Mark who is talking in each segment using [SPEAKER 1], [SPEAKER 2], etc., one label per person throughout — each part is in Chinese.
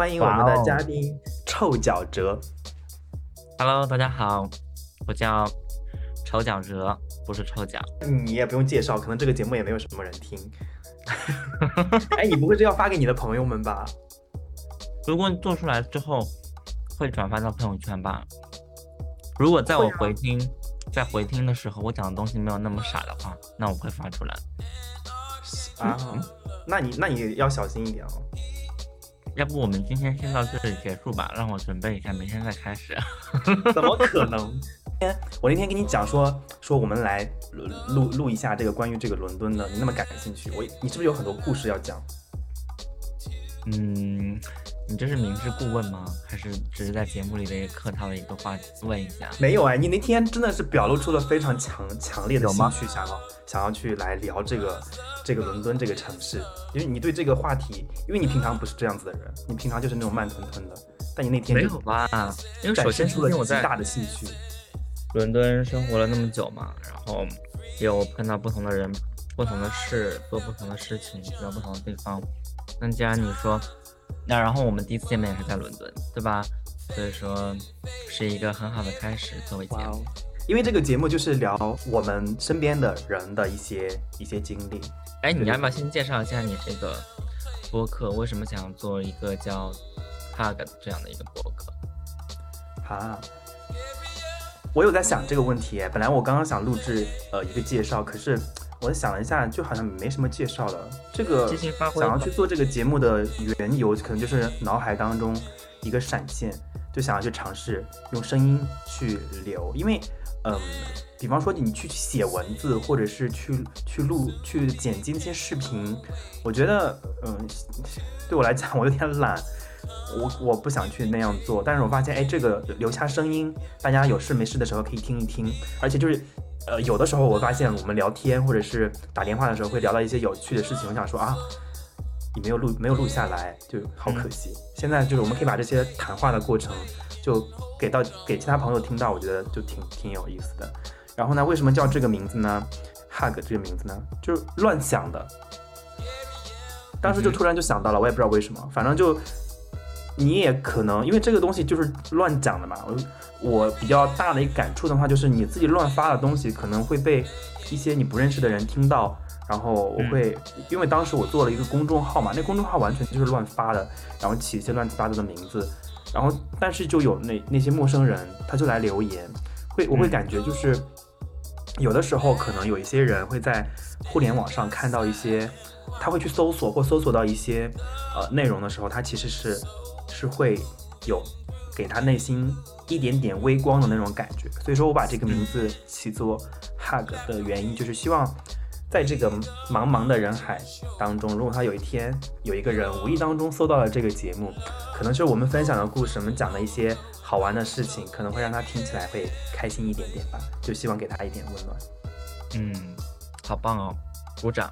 [SPEAKER 1] 欢迎我们的嘉宾臭脚哲。
[SPEAKER 2] Hello，大家好，我叫臭脚哲，不是臭脚。
[SPEAKER 1] 你也不用介绍，可能这个节目也没有什么人听。哎，你不会是要发给你的朋友们吧？
[SPEAKER 2] 如果做出来之后会转发到朋友圈吧。如果在我回听，在回听的时候，我讲的东西没有那么傻的话，那我会发出来。
[SPEAKER 1] 啊，那你那你要小心一点哦。
[SPEAKER 2] 要不我们今天先到这里结束吧，让我准备一下，明天再开始。
[SPEAKER 1] 怎么可能？天，我那天跟你讲说说我们来录录一下这个关于这个伦敦的，你那么感兴趣，我你是不是有很多故事要讲？
[SPEAKER 2] 嗯。你这是明知故问吗？还是只是在节目里的一个客套的一个话问一下？
[SPEAKER 1] 没有哎，你那天真的是表露出了非常强强烈的兴趣，想要想要去来聊这个这个伦敦这个城市，因为你对这个话题，因为你平常不是这样子的人，你平常就是那种慢吞吞的，但你那天
[SPEAKER 2] 没有吧？因为首先
[SPEAKER 1] 出了极大的兴趣。
[SPEAKER 2] 伦敦生活了那么久嘛，然后有碰到不同的人、不同的事、做不同的事情，去到不同的地方。那既然你说。那然后我们第一次见面也是在伦敦，对吧？所以说是一个很好的开始作为节目，
[SPEAKER 1] 因为这个节目就是聊我们身边的人的一些一些经历。
[SPEAKER 2] 哎，你要不要先介绍一下你这个播客？为什么想做一个叫 Hug 这样的一个播客？
[SPEAKER 1] 啊，我有在想这个问题。本来我刚刚想录制呃一个介绍，可是。我想了一下，就好像没什么介绍了。这个想要去做这个节目的缘由，可能就是脑海当中一个闪现，就想要去尝试用声音去留。因为，嗯，比方说你去写文字，或者是去去录、去剪辑那些视频，我觉得，嗯，对我来讲，我有点懒，我我不想去那样做。但是我发现，哎，这个留下声音，大家有事没事的时候可以听一听，而且就是。呃，有的时候我发现我们聊天或者是打电话的时候会聊到一些有趣的事情，我想说啊，你没有录，没有录下来，就好可惜。现在就是我们可以把这些谈话的过程就给到给其他朋友听到，我觉得就挺挺有意思的。然后呢，为什么叫这个名字呢？Hug 这个名字呢，就是乱想的。当时就突然就想到了，我也不知道为什么，反正就你也可能因为这个东西就是乱讲的嘛。我。我比较大的一个感触的话，就是你自己乱发的东西可能会被一些你不认识的人听到，然后我会，因为当时我做了一个公众号嘛，那公众号完全就是乱发的，然后起一些乱七八糟的名字，然后但是就有那那些陌生人他就来留言，会我会感觉就是有的时候可能有一些人会在互联网上看到一些，他会去搜索或搜索到一些呃内容的时候，他其实是是会有给他内心。一点点微光的那种感觉，所以说我把这个名字起作 Hug 的原因，就是希望在这个茫茫的人海当中，如果他有一天有一个人无意当中搜到了这个节目，可能是我们分享的故事，我们讲的一些好玩的事情，可能会让他听起来会开心一点点吧，就希望给他一点温暖。
[SPEAKER 2] 嗯，好棒哦，鼓掌！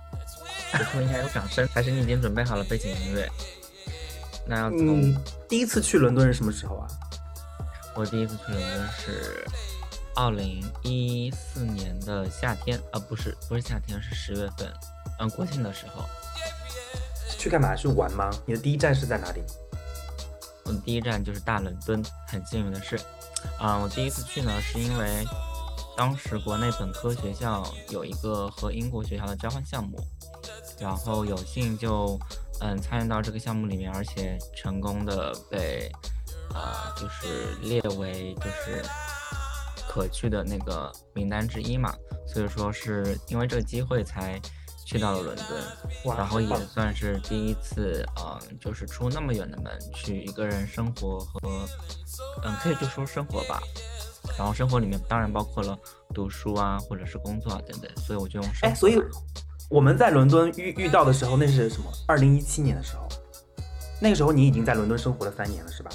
[SPEAKER 2] 这时候应该有掌声，还是你已经准备好了背景音乐？那要从
[SPEAKER 1] 第一次去伦敦是什么时候啊？
[SPEAKER 2] 我第一次去伦敦是二零一四年的夏天，啊，不是，不是夏天，是十月份，嗯，国庆的时候。
[SPEAKER 1] 去干嘛？去玩吗？你的第一站是在哪里？
[SPEAKER 2] 我的第一站就是大伦敦。很幸运的是，啊，我第一次去呢，是因为当时国内本科学校有一个和英国学校的交换项目，然后有幸就嗯参与到这个项目里面，而且成功的被。啊，就是列为就是可去的那个名单之一嘛，所以说是因为这个机会才去到了伦敦，然后也算是第一次，嗯，就是出那么远的门去一个人生活和，嗯，可以就说生活吧，然后生活里面当然包括了读书啊，或者是工作啊等等，所以我就用
[SPEAKER 1] 哎，所以我们在伦敦遇遇到的时候，那是什么？二零一七年的时候，那个时候你已经在伦敦生活了三年了，是吧？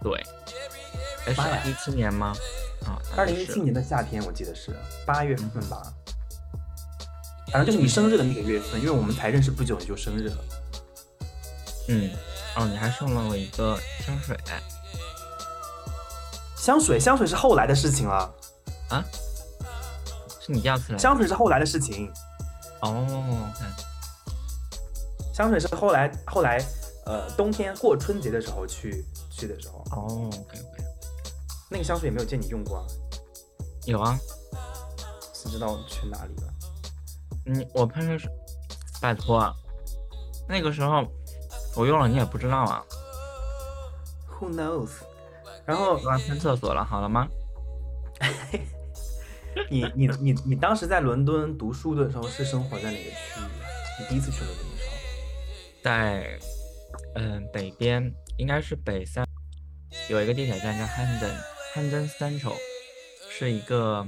[SPEAKER 2] 对，是一七年吗？啊，
[SPEAKER 1] 二零一七年的夏天，我记得是八月份吧。反正就是你生日的那个月份，因为我们才认识不久你就生日了。
[SPEAKER 2] 嗯，哦，你还送了我一个香水。
[SPEAKER 1] 香水，香水是后来的事情了。
[SPEAKER 2] 啊？是你第二次来？
[SPEAKER 1] 香水是后来的事情。
[SPEAKER 2] 哦，
[SPEAKER 1] 香水是后来，后来。呃冬天过春节的时候去去的时候。
[SPEAKER 2] 哦，OK OK。
[SPEAKER 1] 那个香水也没有见你用过啊？
[SPEAKER 2] 有啊。
[SPEAKER 1] 谁知道去哪里了？
[SPEAKER 2] 你，我喷的是，拜托啊，那个时候我用了你也不知道啊。
[SPEAKER 1] Who knows？然后
[SPEAKER 2] 我要喷厕所了，好了吗？
[SPEAKER 1] 你你你你当时在伦敦读书的时候是生活在哪个区域？你第一次去伦敦的时候，
[SPEAKER 2] 在嗯北边，应该是北三，有一个地铁站叫 Hendon，Hendon Central，是一个，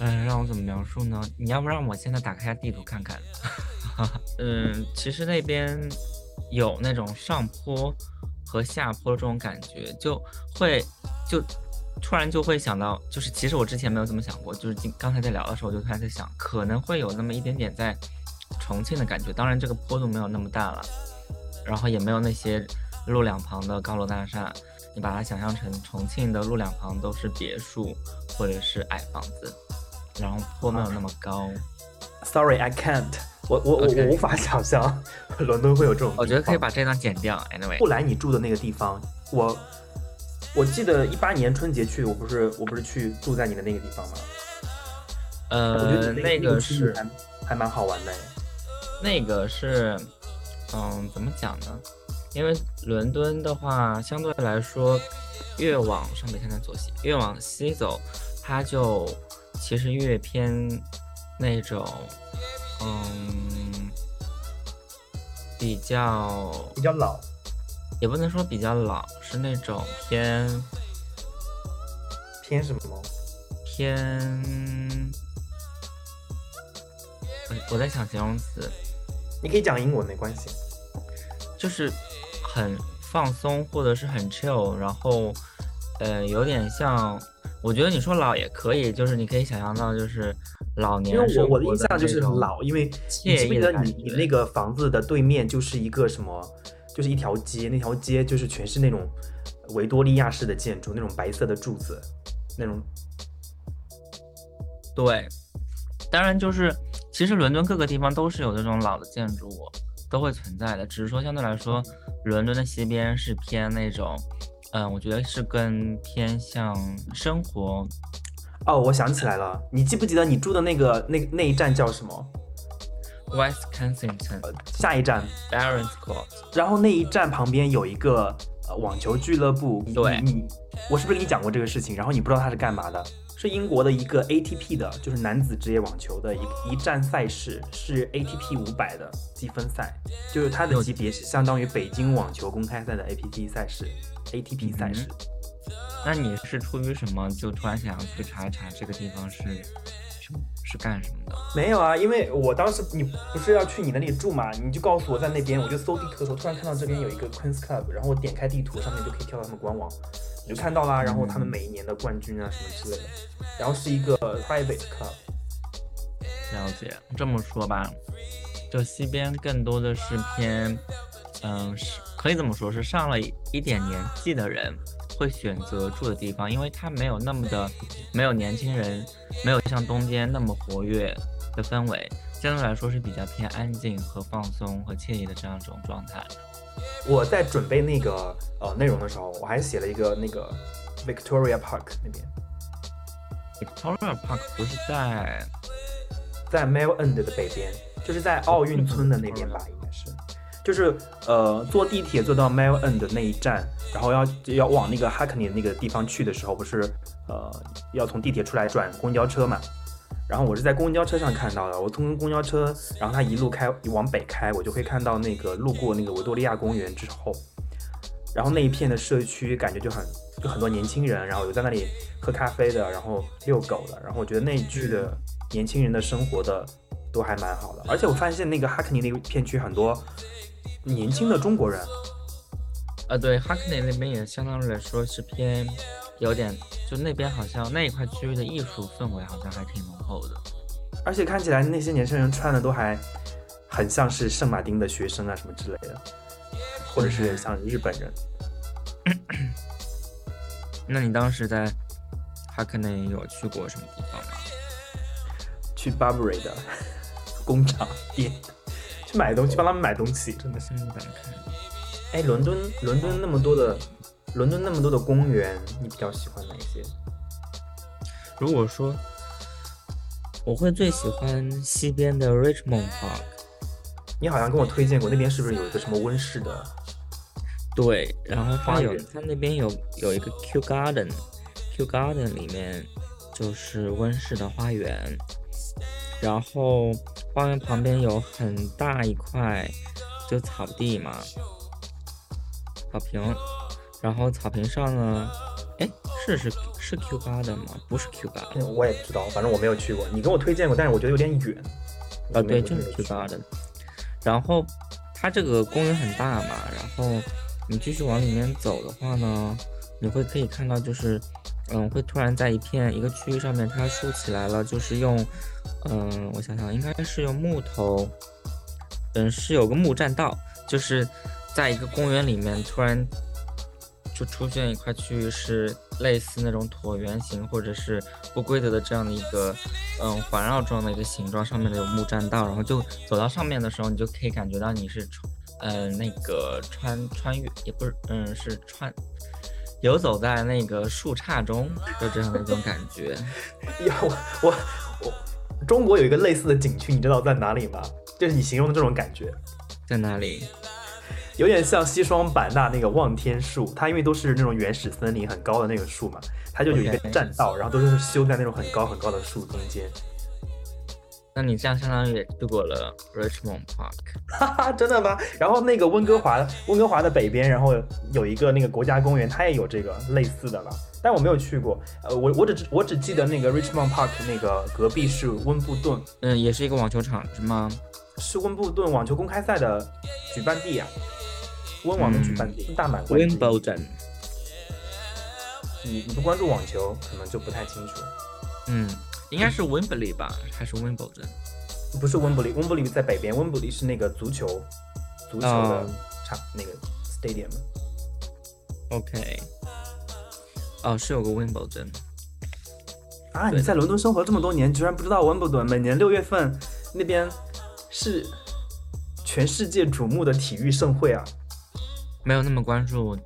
[SPEAKER 2] 嗯，让我怎么描述呢？你要不让我现在打开下地图看看？嗯，其实那边有那种上坡和下坡这种感觉，就会就。突然就会想到，就是其实我之前没有这么想过，就是今刚才在聊的时候，我就突然在想，可能会有那么一点点在重庆的感觉。当然这个坡度没有那么大了，然后也没有那些路两旁的高楼大厦，你把它想象成重庆的路两旁都是别墅或者是矮房子，然后坡没有那么高。
[SPEAKER 1] Sorry, I can't。我我我我无法想象伦敦会有这种。
[SPEAKER 2] 我觉得可以把这段剪掉。Anyway，
[SPEAKER 1] 后来你住的那个地方，我。我记得一八年春节去，我不是我不是去住在你的那个地方吗？
[SPEAKER 2] 呃，我觉得那个是
[SPEAKER 1] 还还蛮好玩的。
[SPEAKER 2] 那个是，嗯，怎么讲呢？因为伦敦的话，相对来说，越往上北、下南、左西，越往西走，它就其实越偏那种，嗯，比较
[SPEAKER 1] 比较老。
[SPEAKER 2] 也不能说比较老，是那种偏
[SPEAKER 1] 偏什么？
[SPEAKER 2] 偏……我在想形容词。
[SPEAKER 1] 你可以讲英文没关系。
[SPEAKER 2] 就是很放松，或者是很 chill，然后呃，有点像……我觉得你说老也可以，就是你可以想象到，就是老年。
[SPEAKER 1] 因为我我的印象就是老，因为你记得你你那个房子的对面就是一个什么？就是一条街，那条街就是全是那种维多利亚式的建筑，那种白色的柱子，那种。
[SPEAKER 2] 对，当然就是，其实伦敦各个地方都是有这种老的建筑物，都会存在的。只是说相对来说，伦敦的西边是偏那种，嗯，我觉得是更偏向生活。
[SPEAKER 1] 哦，我想起来了，你记不记得你住的那个那那一站叫什么
[SPEAKER 2] ？West Kensington，
[SPEAKER 1] 下一站
[SPEAKER 2] Barons Court，
[SPEAKER 1] 然后那一站旁边有一个呃网球俱乐部。
[SPEAKER 2] 对，
[SPEAKER 1] 你我是不是跟你讲过这个事情？然后你不知道它是干嘛的？是英国的一个 ATP 的，就是男子职业网球的一一站赛事，是 ATP 五百的积分赛，就是它的级别是相当于北京网球公开赛的 APT 赛事，ATP 赛事。
[SPEAKER 2] 那你是出于什么就突然想要去查一查这个地方是？是干什么的？
[SPEAKER 1] 没有啊，因为我当时你不是要去你那里住嘛，你就告诉我在那边，我就搜地图的时候，突然看到这边有一个 Queen's Club，然后我点开地图，上面就可以跳到他们官网，你就看到啦。然后他们每一年的冠军啊什么之类的，然后是一个 private club。
[SPEAKER 2] 了解，这么说吧，就西边更多的是偏，嗯，是可以这么说，是上了一点年纪的人。会选择住的地方，因为它没有那么的没有年轻人，没有像东边那么活跃的氛围，相对来说是比较偏安静和放松和惬意的这样一种状态。
[SPEAKER 1] 我在准备那个呃内容的时候，我还写了一个那个 Victoria Park 那边。
[SPEAKER 2] Victoria Park 不是在
[SPEAKER 1] 在 Mile End 的北边，就是在奥运村的那边吧，应。就是呃，坐地铁坐到 Mile End 的那一站，然后要要往那个 Hackney 那个地方去的时候，不是呃要从地铁出来转公交车嘛？然后我是在公交车上看到的。我从公交车，然后它一路开往北开，我就会看到那个路过那个维多利亚公园之后，然后那一片的社区感觉就很就很多年轻人，然后有在那里喝咖啡的，然后遛狗的，然后我觉得那一区的年轻人的生活的都还蛮好的。而且我发现那个 Hackney 那片区很多。年轻的中国人，
[SPEAKER 2] 呃，对，哈克内那边也相当于来说是偏有点，就那边好像那一块区域的艺术氛围好像还挺浓厚的，
[SPEAKER 1] 而且看起来那些年轻人穿的都还很像是圣马丁的学生啊什么之类的，或者是像日本人。
[SPEAKER 2] 那你当时在哈克内有去过什么地方吗？
[SPEAKER 1] 去 Burberry 的工厂店。去买东西，帮他们买东西，真的是。
[SPEAKER 2] 嗯，看。
[SPEAKER 1] 哎，伦敦，伦敦那么多的，伦敦那么多的公园，你比较喜欢哪些？
[SPEAKER 2] 如果说，我会最喜欢西边的 Richmond Park。
[SPEAKER 1] 你好像跟我推荐过，那边是不是有一个什么温室的？
[SPEAKER 2] 对，然后它有，它那边有有一个 Q Garden，Q Garden 里面就是温室的花园，然后花园旁边有很大一块就草地嘛，草坪，然后草坪上呢，哎，是是是 Q Garden 吗？不是 Q Garden，
[SPEAKER 1] 我也不知道，反正我没有去过。你给我推荐过，但是我觉得有点远。
[SPEAKER 2] 啊，对，就是 Q Garden，然后它这个公园很大嘛，然后。你继续往里面走的话呢，你会可以看到，就是，嗯，会突然在一片一个区域上面，它竖起来了，就是用，嗯，我想想，应该是用木头，嗯，是有个木栈道，就是在一个公园里面，突然就出现一块区域，是类似那种椭圆形或者是不规则的这样的一个，嗯，环绕状的一个形状，上面的有木栈道，然后就走到上面的时候，你就可以感觉到你是穿。嗯，那个穿穿越也不是，嗯，是穿游走在那个树杈中的这样的一种感觉。
[SPEAKER 1] 呀，我我，中国有一个类似的景区，你知道在哪里吗？就是你形容的这种感觉，
[SPEAKER 2] 在哪里？
[SPEAKER 1] 有点像西双版纳那个望天树，它因为都是那种原始森林很高的那个树嘛，它就有一个栈道，然后都是修在那种很高很高的树中间。
[SPEAKER 2] 那你这样相当于也去过了 Richmond Park，
[SPEAKER 1] 哈哈，真的吗？然后那个温哥华，温哥华的北边，然后有一个那个国家公园，它也有这个类似的了，但我没有去过。呃，我我只我只记得那个 Richmond Park 那个隔壁是温布顿，
[SPEAKER 2] 嗯，也是一个网球场是吗？
[SPEAKER 1] 是温布顿网球公开赛的举办地啊，温网的举办地，大满贯。
[SPEAKER 2] Wimbledon。
[SPEAKER 1] 你你不关注网球，可能就不太清楚。
[SPEAKER 2] 嗯。应该是温布利吧，还是温布顿？
[SPEAKER 1] 不是温布利，温布利在北边，温布利是那个足球足球的场，那个 stadium。
[SPEAKER 2] OK，哦，是有个温布顿。
[SPEAKER 1] 啊，你在伦敦生活这么多年，居然不知道温布顿？每年六月份那边是全世界瞩目的体育盛会啊！
[SPEAKER 2] 没有那么关注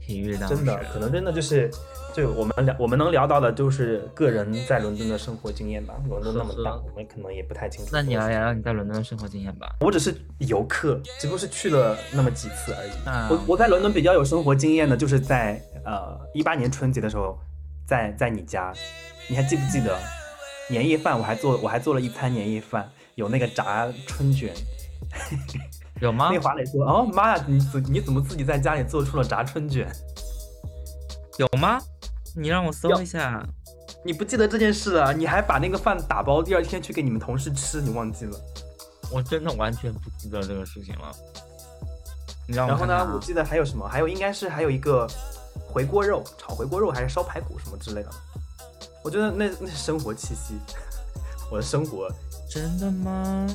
[SPEAKER 2] 体育的，
[SPEAKER 1] 真的，可能真的就是。就我们聊，我们能聊到的就是个人在伦敦的生活经验吧。伦敦那么大，我们可能也不太清楚。
[SPEAKER 2] 那你来聊聊你在伦敦的生活经验吧。
[SPEAKER 1] 我只是游客，只不过是去了那么几次而已。我我在伦敦比较有生活经验的，就是在呃一八年春节的时候，在在你家，你还记不记得年夜饭？我还做我还做了一餐年夜饭，有那个炸春卷。
[SPEAKER 2] 有吗？
[SPEAKER 1] 那华磊说：“哦妈呀，你怎你怎么自己在家里做出了炸春卷？
[SPEAKER 2] 有吗？”你让我搜一下，
[SPEAKER 1] 你不记得这件事了？你还把那个饭打包，第二天去给你们同事吃，你忘记了？
[SPEAKER 2] 我真的完全不记得这个事情了。
[SPEAKER 1] 然后呢？我记得还有什么？还有应该是还有一个回锅肉，炒回锅肉还是烧排骨什么之类的。我觉得那那生活气息，我的生活。
[SPEAKER 2] 真的吗？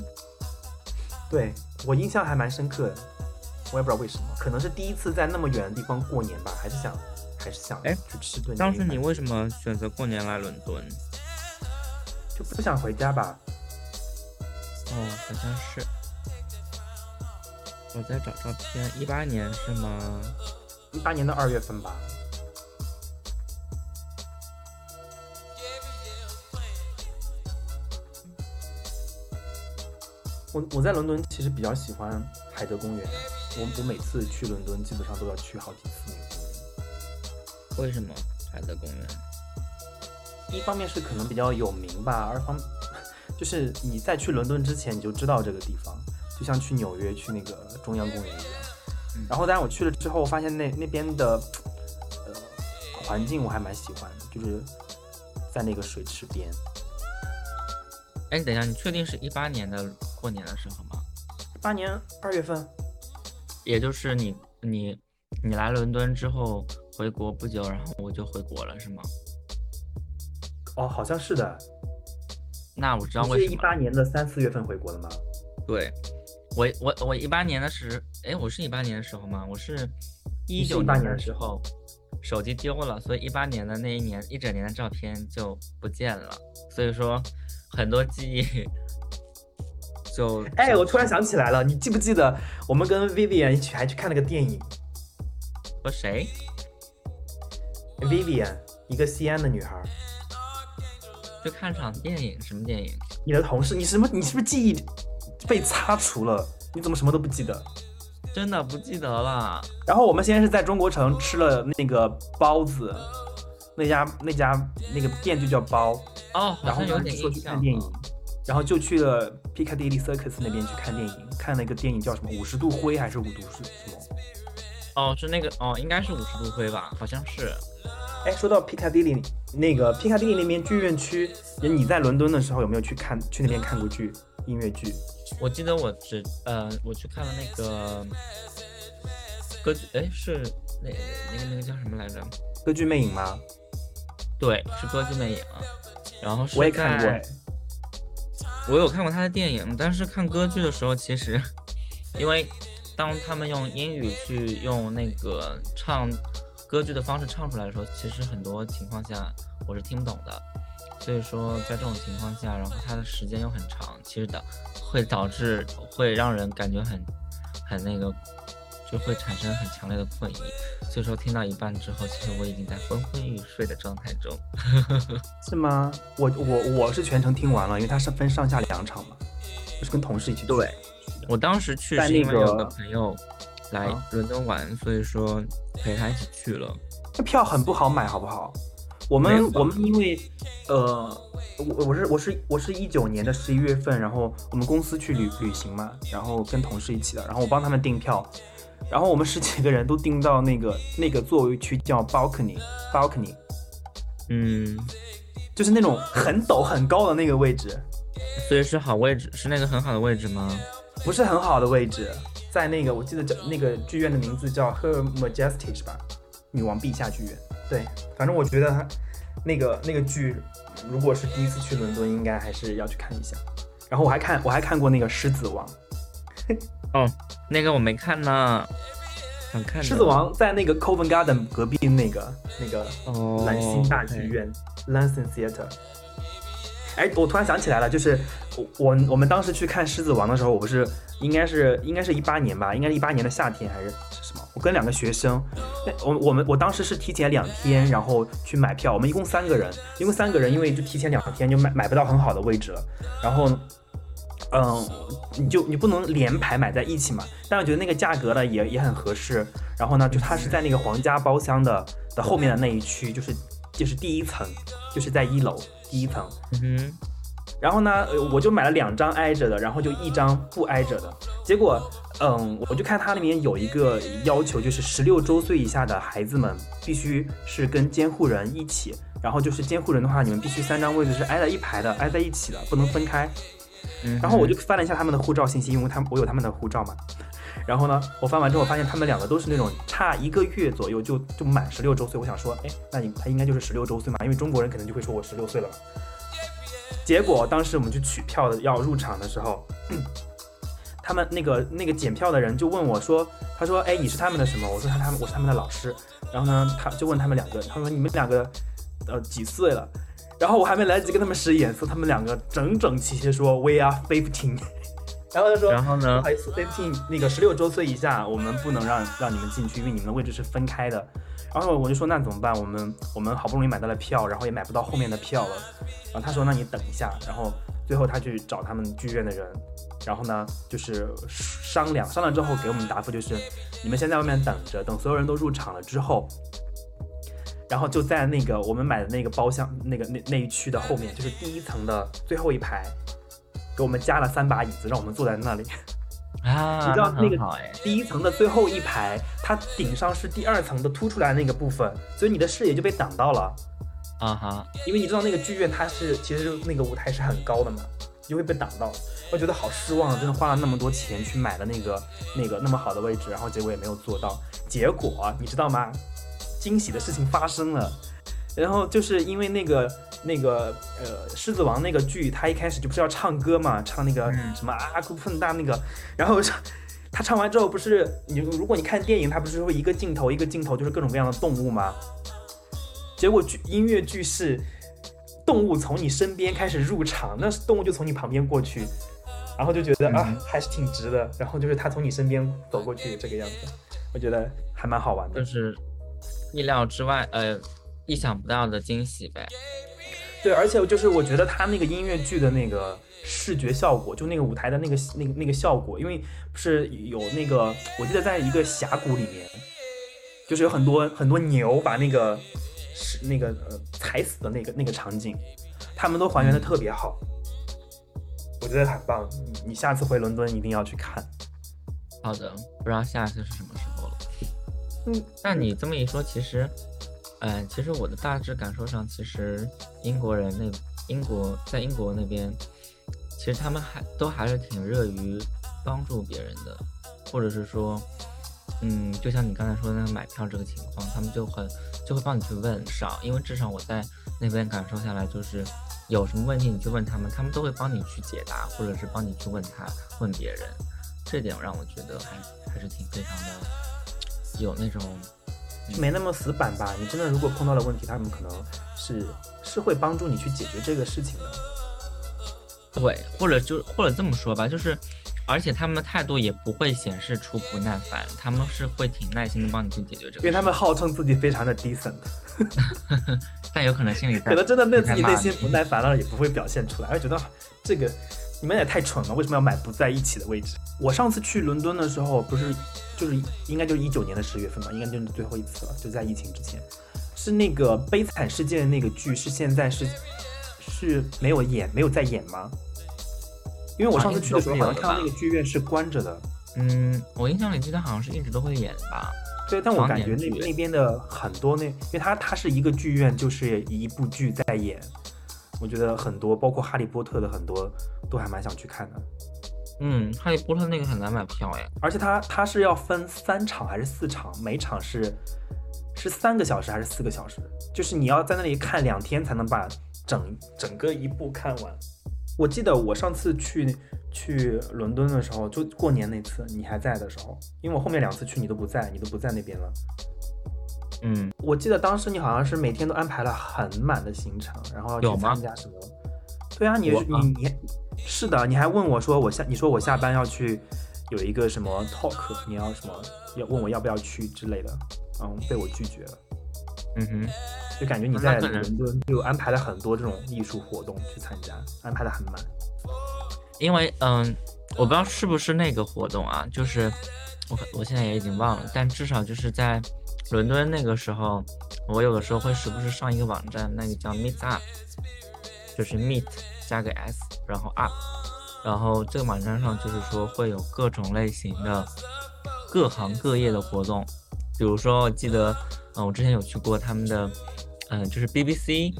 [SPEAKER 1] 对我印象还蛮深刻的，我也不知道为什么，可能是第一次在那么远的地方过年吧，还是想。还是想哎去吃顿。
[SPEAKER 2] 当时你为什么选择过年来伦敦？
[SPEAKER 1] 就不想回家吧？
[SPEAKER 2] 哦，好像是。我在找照片，一八年是吗？
[SPEAKER 1] 一八年的二月份吧。我我在伦敦其实比较喜欢海德公园，我我每次去伦敦基本上都要去好几次那个。
[SPEAKER 2] 为什么海德公园？
[SPEAKER 1] 一方面是可能比较有名吧，二方 就是你在去伦敦之前你就知道这个地方，就像去纽约去那个中央公园一样。然后，但是我去了之后，发现那那边的呃环境我还蛮喜欢的，就是在那个水池边。
[SPEAKER 2] 哎，等一下，你确定是一八年的过年的时候吗？
[SPEAKER 1] 一八年二月份，
[SPEAKER 2] 也就是你你你来伦敦之后。回国不久，然后我就回国了，是吗？
[SPEAKER 1] 哦，好像是的。
[SPEAKER 2] 那我知道为什么。
[SPEAKER 1] 是一八年的三四月份回国的吗？
[SPEAKER 2] 对，我我我一八年的时，哎，我是一八年的时候吗？我是
[SPEAKER 1] 一
[SPEAKER 2] 九年的时候，手机丢了，所以一八年的那一年一整年的照片就不见了。所以说，很多记忆 就
[SPEAKER 1] 哎，我突然想起来了，你记不记得我们跟 Vivian 一起还去看了个电影？
[SPEAKER 2] 和谁
[SPEAKER 1] ？Vivian，一个西安的女孩。
[SPEAKER 2] 就看场电影？什么电影？
[SPEAKER 1] 你的同事？你什么？你是不是记忆被擦除了？你怎么什么都不记得？
[SPEAKER 2] 真的不记得了。
[SPEAKER 1] 然后我们现在是在中国城吃了那个包子，那家那家那个店就叫包
[SPEAKER 2] 哦。
[SPEAKER 1] 然后
[SPEAKER 2] 有
[SPEAKER 1] 点说去看电影，然后就去了 Piccadilly Circus 那边去看电影，看了一个电影叫什么《五十度灰》还是五度是什么？
[SPEAKER 2] 哦，是那个哦，应该是五十度灰吧？好像是。
[SPEAKER 1] 哎，说到 Piccadilly 那个 Piccadilly 那边剧院区，你在伦敦的时候有没有去看去那边看过剧音乐剧？
[SPEAKER 2] 我记得我只呃，我去看了那个歌剧，哎，是那那个那个叫什么来着？
[SPEAKER 1] 歌剧魅影吗？
[SPEAKER 2] 对，是歌剧魅影。然后是
[SPEAKER 1] 我也看过，
[SPEAKER 2] 我有看过他的电影，但是看歌剧的时候，其实 因为当他们用英语去用那个唱歌剧的方式唱出来的时候，其实很多情况下我是听不懂的。所以说，在这种情况下，然后它的时间又很长，其实导。会导致会让人感觉很很那个，就会产生很强烈的困意。所以说听到一半之后，其实我已经在昏昏欲睡的状态中。
[SPEAKER 1] 是吗？我我我是全程听完了，因为它是分上下两场嘛，就是跟同事一起。
[SPEAKER 2] 对，我当时去是因为有个朋友来伦敦玩，所以说陪他一起去了。
[SPEAKER 1] 那票很不好买，好不好？我们我们因为，呃，我我是我是我是一九年的十一月份，然后我们公司去旅旅行嘛，然后跟同事一起的，然后我帮他们订票，然后我们十几个人都订到那个那个座位区叫 balcony balcony，
[SPEAKER 2] 嗯，
[SPEAKER 1] 就是那种很陡很高的那个位置，
[SPEAKER 2] 所以是好位置，是那个很好的位置吗？
[SPEAKER 1] 不是很好的位置，在那个我记得叫那个剧院的名字叫 Her Majesty 是吧？女王陛下剧院。对，反正我觉得那个那个剧，如果是第一次去伦敦，应该还是要去看一下。然后我还看我还看过那个《狮子王》。
[SPEAKER 2] 哦，那个我没看呢，想看。
[SPEAKER 1] 狮子王在那个 Covent Garden 隔壁那个那个蓝星大剧院 Lancing Theatre。哎，我突然想起来了，就是我我我们当时去看《狮子王》的时候，我不是应该是应该是一八年吧？应该是一八年的夏天还是什么？我跟两个学生，我我们我当时是提前两天，然后去买票。我们一共三个人，一共三个人，因为就提前两天就买买不到很好的位置了。然后，嗯，你就你不能连排买在一起嘛？但我觉得那个价格呢也也很合适。然后呢，就它是在那个皇家包厢的的后面的那一区，就是就是第一层，就是在一楼。第一层，
[SPEAKER 2] 嗯，
[SPEAKER 1] 然后呢，我就买了两张挨着的，然后就一张不挨着的。结果，嗯，我就看它里面有一个要求，就是十六周岁以下的孩子们必须是跟监护人一起。然后就是监护人的话，你们必须三张位置是挨在一排的，挨在一起的，不能分开。然后我就翻了一下他们的护照信息，因为他们我有他们的护照嘛。然后呢，我翻完之后发现他们两个都是那种差一个月左右就就满十六周岁。我想说，哎，那你他应该就是十六周岁嘛？因为中国人可能就会说我十六岁了。结果当时我们去取票的要入场的时候，他们那个那个检票的人就问我说，他说，哎，你是他们的什么？我说他他们我是他们的老师。然后呢，他就问他们两个，他说你们两个呃几岁了？然后我还没来得及跟他们使眼色，他们两个整整齐齐说 We are fifteen。然后他说，
[SPEAKER 2] 然后呢？
[SPEAKER 1] 不好意思，fifteen 那个十六周岁以下，我们不能让让你们进去，因为你们的位置是分开的。然后我就说，那怎么办？我们我们好不容易买到了票，然后也买不到后面的票了。然后他说，那你等一下。然后最后他去找他们剧院的人，然后呢就是商量商量之后给我们答复就是，你们先在外面等着，等所有人都入场了之后，然后就在那个我们买的那个包厢那个那那一区的后面，就是第一层的最后一排。给我们加了三把椅子，让我们坐在那里
[SPEAKER 2] 啊！
[SPEAKER 1] 你知道那个第一层的最后一排，它顶上是第二层的凸出来那个部分，所以你的视野就被挡到了
[SPEAKER 2] 啊哈！
[SPEAKER 1] 因为你知道那个剧院它是其实那个舞台是很高的嘛，就会被挡到。我觉得好失望，真的花了那么多钱去买了那个那个那么好的位置，然后结果也没有做到。结果你知道吗？惊喜的事情发生了，然后就是因为那个。那个呃，狮子王那个剧，他一开始就不是要唱歌嘛，唱那个什么阿库喷大那个，然后他唱完之后，不是你如果你看电影，他不是说一个镜头一个镜头就是各种各样的动物吗？结果剧音乐剧是动物从你身边开始入场，那动物就从你旁边过去，然后就觉得啊还是挺值的。然后就是他从你身边走过去这个样子，我觉得还蛮好玩的，
[SPEAKER 2] 就是意料之外，呃，意想不到的惊喜呗。
[SPEAKER 1] 对，而且就是我觉得他那个音乐剧的那个视觉效果，就那个舞台的那个那个那个效果，因为不是有那个，我记得在一个峡谷里面，就是有很多很多牛把那个是那个呃踩死的那个那个场景，他们都还原的特别好。我觉得很棒，你你下次回伦敦一定要去看。
[SPEAKER 2] 好的，不知道下次是什么时候了。嗯，那你这么一说，其实，呃，其实我的大致感受上，其实英国人那英国在英国那边，其实他们还都还是挺热于帮助别人的，或者是说，嗯，就像你刚才说的那个买票这个情况，他们就很就会帮你去问少，因为至少我在那边感受下来就是。有什么问题你去问他们，他们都会帮你去解答，或者是帮你去问他问别人，这点让我觉得还还是挺非常的有那种，
[SPEAKER 1] 没那么死板吧。你真的如果碰到了问题，他们可能是是会帮助你去解决这个事情的。
[SPEAKER 2] 对，或者就或者这么说吧，就是。而且他们的态度也不会显示出不耐烦，他们是会挺耐心的帮你去解决这个。
[SPEAKER 1] 因为他们号称自己非常的 decent，
[SPEAKER 2] 但有可能心里
[SPEAKER 1] 可能真的那自己内心不耐烦了，也不会表现出来，而觉得这个你们也太蠢了，为什么要买不在一起的位置？我上次去伦敦的时候，不是就是应该就是一九年的十月份吧，应该就是最后一次了，就在疫情之前，是那个《悲惨世界》的那个剧，是现在是是没有演，没有在演吗？因为我上次去的时候，好像看到那个剧院是关着的。
[SPEAKER 2] 嗯，我印象里记得好像是一直都会演吧。
[SPEAKER 1] 对，但我感觉那那边的很多那，因为它它是一个剧院，就是一部剧在演。我觉得很多，包括《哈利波特》的很多，都还蛮想去看的。
[SPEAKER 2] 嗯，《哈利波特》那个很难买票哎。
[SPEAKER 1] 而且它它是要分三场还是四场？每场是是三个小时还是四个小时？就是你要在那里看两天才能把整整个一部看完。我记得我上次去去伦敦的时候，就过年那次，你还在的时候，因为我后面两次去你都不在，你都不在那边了。
[SPEAKER 2] 嗯，
[SPEAKER 1] 我记得当时你好像是每天都安排了很满的行程，然后要去参加什么？对啊，你你你，是的，你还问我说我下，你说我下班要去有一个什么 talk，你要什么要问我要不要去之类的，嗯，被我拒绝了。
[SPEAKER 2] 嗯哼。
[SPEAKER 1] 就感觉你在伦敦就安排了很多这种艺术活动去参加，安排的很满。
[SPEAKER 2] 因为嗯，我不知道是不是那个活动啊，就是我我现在也已经忘了，但至少就是在伦敦那个时候，我有的时候会时不时上一个网站，那个叫 Meet Up，就是 Meet 加个 S，然后 Up，然后这个网站上就是说会有各种类型的各行各业的活动，比如说我记得嗯，我之前有去过他们的。嗯，就是 BBC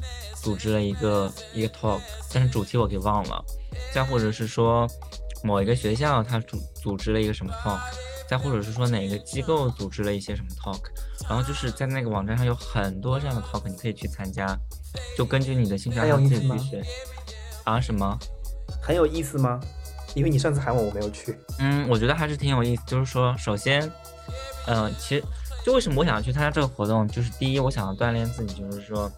[SPEAKER 2] 组织了一个一个 talk，但是主题我给忘了。再或者是说某一个学校它组组织了一个什么 talk，再或者是说哪个机构组织了一些什么 talk，然后就是在那个网站上有很多这样的 talk，你可以去参加，就根据你的兴趣爱好自己去选。啊？什么？
[SPEAKER 1] 很有意思吗？因为你上次喊我，我没有去。
[SPEAKER 2] 嗯，我觉得还是挺有意思。就是说，首先，嗯，其实。就为什么我想要去参加这个活动？就是第一，我想要锻炼自己，就是说，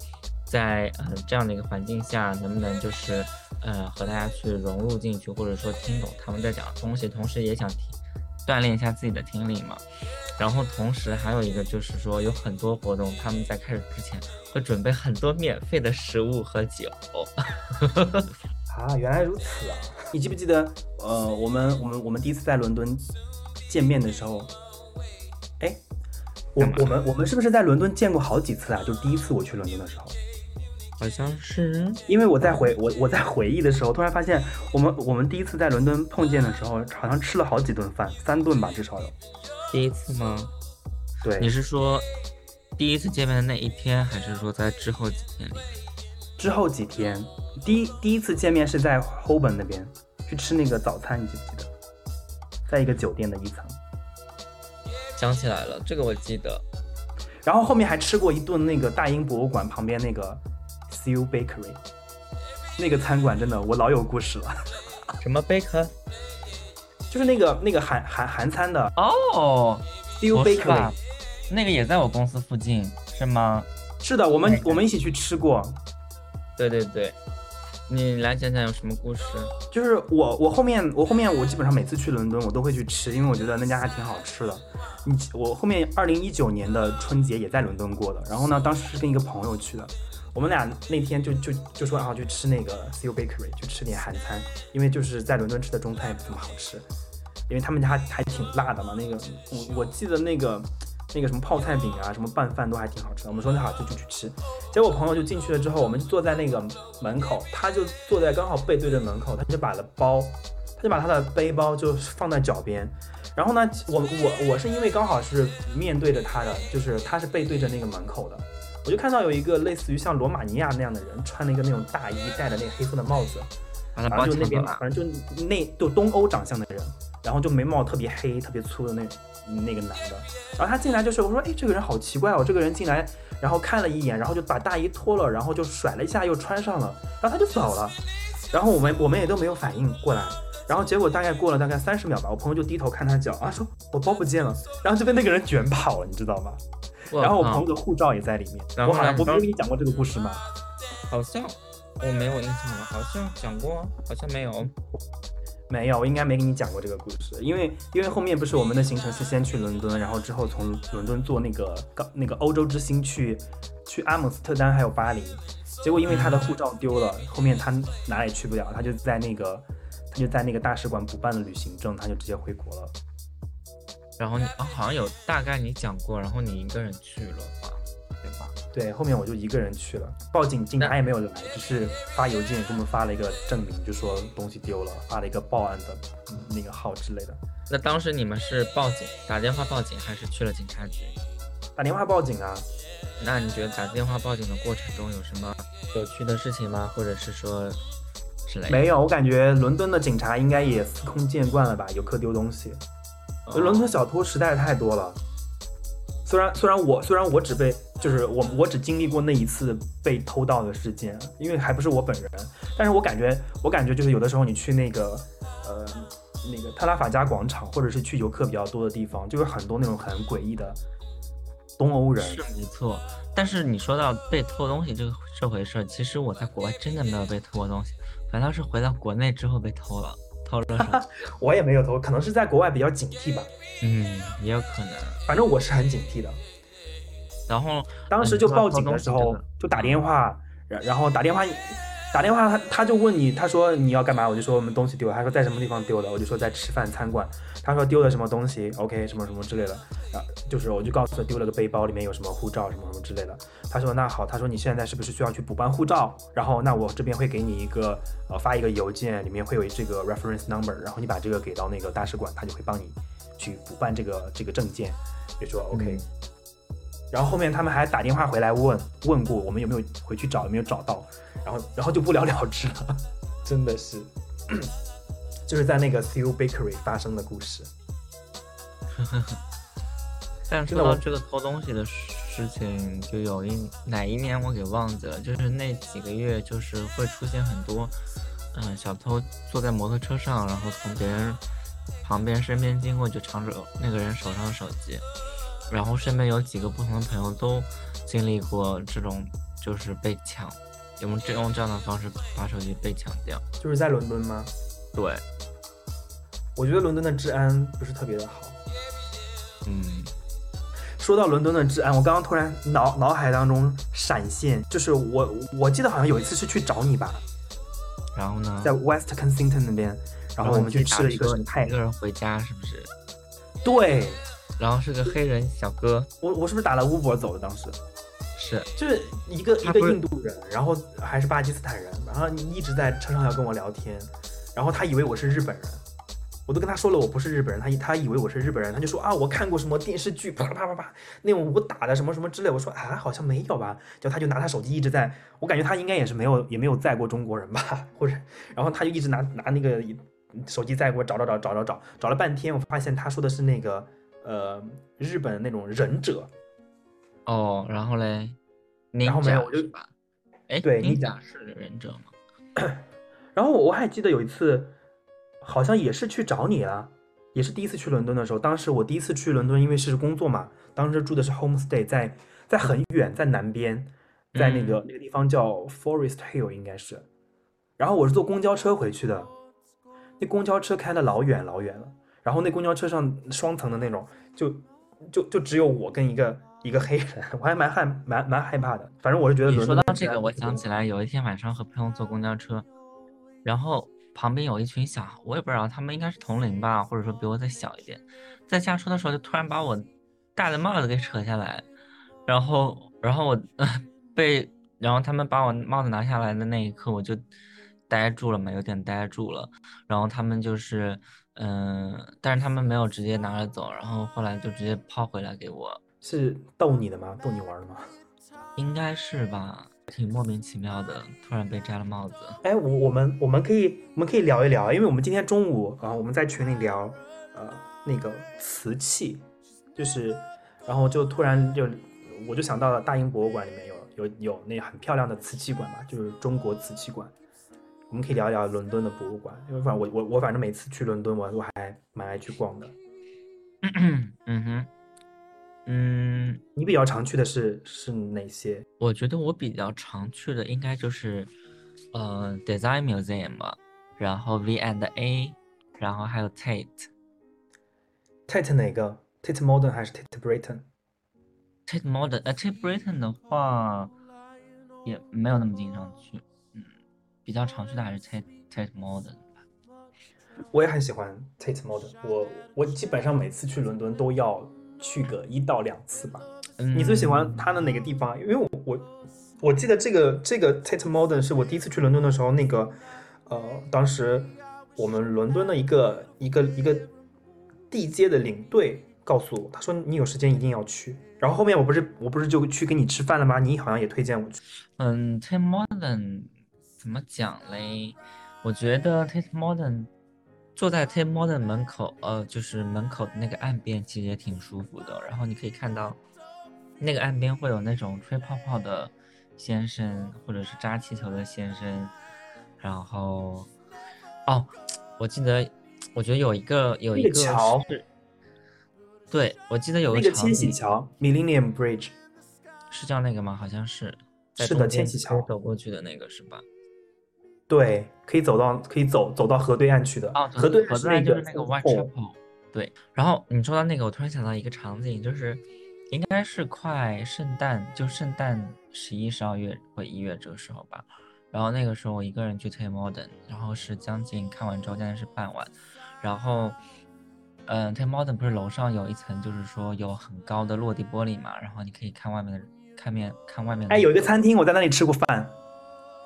[SPEAKER 2] 在呃这样的一个环境下，能不能就是呃和大家去融入进去，或者说听懂他们在讲的东西，同时也想听锻炼一下自己的听力嘛。然后同时还有一个就是说，有很多活动，他们在开始之前会准备很多免费的食物和酒。
[SPEAKER 1] 啊，原来如此啊！你记不记得呃我们我们我们第一次在伦敦见面的时候，哎。我我们我们是不是在伦敦见过好几次啊？就第一次我去伦敦的时候，
[SPEAKER 2] 好像是。
[SPEAKER 1] 因为我在回我我在回忆的时候，突然发现我们我们第一次在伦敦碰见的时候，好像吃了好几顿饭，三顿吧至少有。
[SPEAKER 2] 第一次吗？
[SPEAKER 1] 对。
[SPEAKER 2] 你是说第一次见面的那一天，还是说在之后几天里？
[SPEAKER 1] 之后几天，第一第一次见面是在 Holborn 那边去吃那个早餐，你记不记得？在一个酒店的一层。
[SPEAKER 2] 想起来了，这个我记得。
[SPEAKER 1] 然后后面还吃过一顿那个大英博物馆旁边那个 Seal Bakery，那个餐馆真的我老有故事了。
[SPEAKER 2] 什么 Baker？
[SPEAKER 1] 就是那个那个韩韩韩餐的
[SPEAKER 2] 哦
[SPEAKER 1] ，Seal Bakery，
[SPEAKER 2] 那个也在我公司附近是吗？
[SPEAKER 1] 是的，我们我们一起去吃过。
[SPEAKER 2] 对对对，你来讲讲有什么故事？
[SPEAKER 1] 就是我我后面我后面我基本上每次去伦敦我都会去吃，因为我觉得那家还挺好吃的。你我后面二零一九年的春节也在伦敦过的，然后呢，当时是跟一个朋友去的，我们俩那天就就就说啊去吃那个 Seal Bakery，去吃点韩餐，因为就是在伦敦吃的中餐也不怎么好吃，因为他们家还挺辣的嘛。那个我我记得那个。那个什么泡菜饼啊，什么拌饭都还挺好吃的。我们说那好就就去吃，结果朋友就进去了之后，我们就坐在那个门口，他就坐在刚好背对着门口，他就把了包，他就把他的背包就放在脚边。然后呢，我我我是因为刚好是面对着他的，就是他是背对着那个门口的，我就看到有一个类似于像罗马尼亚那样的人，穿了一个那种大衣，戴着那个黑色的帽子，反正就那边，反正就那就东欧长相的人，然后就眉毛特别黑、特别粗的那。那个男的，然后他进来就是我说，哎，这个人好奇怪哦。这个人进来，然后看了一眼，然后就把大衣脱了，然后就甩了一下，又穿上了，然后他就走了。然后我们我们也都没有反应过来。然后结果大概过了大概三十秒吧，我朋友就低头看他脚啊，说我包不见了，然后就被那个人卷跑了，你知道吗？然后我朋友的护照也在里面。我好像我没有跟你讲过这个故事吗？
[SPEAKER 2] 好像我没有印象了，好像讲过，好像没有。
[SPEAKER 1] 没有，我应该没给你讲过这个故事，因为因为后面不是我们的行程是先去伦敦，然后之后从伦敦坐那个高那个欧洲之星去去阿姆斯特丹还有巴黎，结果因为他的护照丢了，后面他哪也去不了，他就在那个他就在那个大使馆补办了旅行证，他就直接回国了。
[SPEAKER 2] 然后你啊，好像有大概你讲过，然后你一个人去了吧？
[SPEAKER 1] 对吧？对，后面我就一个人去了，报警，警察也没有来，只是发邮件给我们发了一个证明，就说东西丢了，发了一个报案的那个号之类的。
[SPEAKER 2] 那当时你们是报警，打电话报警，还是去了警察局？
[SPEAKER 1] 打电话报警啊。
[SPEAKER 2] 那你觉得打电话报警的过程中有什么有趣的事情吗？或者是说之类？
[SPEAKER 1] 没有，我感觉伦敦的警察应该也司空见惯了吧，游客丢东西。伦敦小偷实在太多了。虽然虽然我虽然我只被就是我我只经历过那一次被偷盗的事件，因为还不是我本人，但是我感觉我感觉就是有的时候你去那个呃那个特拉法加广场，或者是去游客比较多的地方，就有很多那种很诡异的东欧人。
[SPEAKER 2] 是没错，但是你说到被偷东西这个这回事，其实我在国外真的没有被偷过东西，反倒是回到国内之后被偷了。偷了，
[SPEAKER 1] 我也没有偷，可能是在国外比较警惕吧。
[SPEAKER 2] 嗯，也有可能。
[SPEAKER 1] 反正我是很警惕的。
[SPEAKER 2] 然后
[SPEAKER 1] 当时就报警的时候，就打电话，然然后打电话。打电话他他就问你，他说你要干嘛？我就说我们东西丢了。他说在什么地方丢的？我就说在吃饭餐馆。他说丢了什么东西？OK 什么什么之类的。啊，就是我就告诉他丢了个背包，里面有什么护照什么什么之类的。他说那好，他说你现在是不是需要去补办护照？然后那我这边会给你一个呃发一个邮件，里面会有这个 reference number，然后你把这个给到那个大使馆，他就会帮你去补办这个这个证件。就说 OK。然后后面他们还打电话回来问问过我们有没有回去找，有没有找到，然后然后就不了了之了，真的是，就是在那个 Seal Bakery 发生的故事。
[SPEAKER 2] 但是说到这个偷东西的事情，就有一哪一年我给忘记了，就是那几个月就是会出现很多，嗯，小偷坐在摩托车上，然后从别人旁边身边经过，就抢着那个人手上的手机。然后身边有几个不同的朋友都经历过这种，就是被抢，用这用这样的方式把手机被抢掉，
[SPEAKER 1] 就是在伦敦吗？
[SPEAKER 2] 对，
[SPEAKER 1] 我觉得伦敦的治安不是特别的好。
[SPEAKER 2] 嗯，
[SPEAKER 1] 说到伦敦的治安，我刚刚突然脑脑海当中闪现，就是我我记得好像有一次是去找你吧，
[SPEAKER 2] 然后呢，
[SPEAKER 1] 在 West Kensington 那边，然后我们去吃了一个
[SPEAKER 2] 泰，一个人回家是不是？
[SPEAKER 1] 对。
[SPEAKER 2] 然后是个黑人小哥，
[SPEAKER 1] 我我是不是打了 Uber 走了？当时
[SPEAKER 2] 是，
[SPEAKER 1] 就是一个一个印度人，然后还是巴基斯坦人，然后一直在车上要跟我聊天，然后他以为我是日本人，我都跟他说了我不是日本人，他他以为我是日本人，他就说啊我看过什么电视剧，啪啪啪啪那种武打的什么什么之类，我说啊好像没有吧，就他就拿他手机一直在，我感觉他应该也是没有也没有载过中国人吧，或者，然后他就一直拿拿那个手机在给我找找找找找找，找了半天，我发现他说的是那个。呃，日本那种忍者，
[SPEAKER 2] 哦，然后嘞，
[SPEAKER 1] 然后没有我就，
[SPEAKER 2] 哎，
[SPEAKER 1] 对，
[SPEAKER 2] 你讲是忍者吗？
[SPEAKER 1] 然后我还记得有一次，好像也是去找你了，也是第一次去伦敦的时候。当时我第一次去伦敦，因为是工作嘛，当时住的是 homestay，在在很远，在南边，在那个那个地方叫 Forest Hill，应该是。然后我是坐公交车回去的，那公交车开的老远老远了，然后那公交车上双层的那种，就就就只有我跟一个一个黑人，我还蛮害蛮蛮害怕的。反正我是觉得。
[SPEAKER 2] 你说到这个，我想起来有一天晚上和朋友坐公交车，然后旁边有一群小，我也不知道他们应该是同龄吧，或者说比我再小一点，在下车的时候就突然把我戴的帽子给扯下来，然后然后我 被然后他们把我帽子拿下来的那一刻，我就。呆住了嘛，有点呆住了。然后他们就是，嗯，但是他们没有直接拿着走，然后后来就直接抛回来给我。
[SPEAKER 1] 是逗你的吗？逗你玩的吗？
[SPEAKER 2] 应该是吧，挺莫名其妙的，突然被摘了帽子。
[SPEAKER 1] 哎，我我们我们可以我们可以聊一聊，因为我们今天中午啊，我们在群里聊，呃，那个瓷器，就是，然后就突然就我就想到了大英博物馆里面有有有那很漂亮的瓷器馆嘛，就是中国瓷器馆。我们可以聊一聊伦敦的博物馆，因为反正我我我反正每次去伦敦，我我还蛮爱去逛的。
[SPEAKER 2] 嗯哼，嗯，
[SPEAKER 1] 你比较常去的是是哪些？
[SPEAKER 2] 我觉得我比较常去的应该就是呃 Design Museum 吧，然后 V and A，然后还有 Tate。
[SPEAKER 1] Tate 哪个？Tate Modern 还是 Tate Britain？Tate
[SPEAKER 2] Modern，呃，Tate Britain 的话也没有那么经常去。嗯比较常去的还是 Tate Tate Modern 吧，
[SPEAKER 1] 我也很喜欢 Tate Modern。我我基本上每次去伦敦都要去个一到两次吧。嗯你最喜欢它的哪个地方？因为我我我记得这个这个 Tate Modern 是我第一次去伦敦的时候，那个呃，当时我们伦敦的一个一个一个地接的领队告诉我，他说你有时间一定要去。然后后面我不是我不是就去跟你吃饭了吗？你好像也推荐我去。
[SPEAKER 2] 嗯，Tate Modern。怎么讲嘞？我觉得 Tate Modern 坐在 Tate Modern 门口，呃，就是门口的那个岸边，其实也挺舒服的。然后你可以看到那个岸边会有那种吹泡泡的先生，或者是扎气球的先生。然后，哦，我记得，我觉得有一个有一个
[SPEAKER 1] 桥，
[SPEAKER 2] 对，我记得有
[SPEAKER 1] 那个千禧桥 Millennium Bridge
[SPEAKER 2] 是叫那个吗？好像是，
[SPEAKER 1] 是的，千禧桥
[SPEAKER 2] 走过去的那个是吧？
[SPEAKER 1] 对，可以走到可以走走到河对岸去的
[SPEAKER 2] 啊，
[SPEAKER 1] 河对
[SPEAKER 2] 河对岸就是那个 Whitechapel。对，然后你说到那个，我突然想到一个场景，就是应该是快圣诞，就圣诞十一、十二月或一月这个时候吧。然后那个时候我一个人去 Tate Modern，然后是将近看完之后将近是傍晚。然后，嗯，Tate Modern 不是楼上有一层，就是说有很高的落地玻璃嘛，然后你可以看外面的，看面看外面。
[SPEAKER 1] 哎，有一个餐厅，我在那里吃过饭。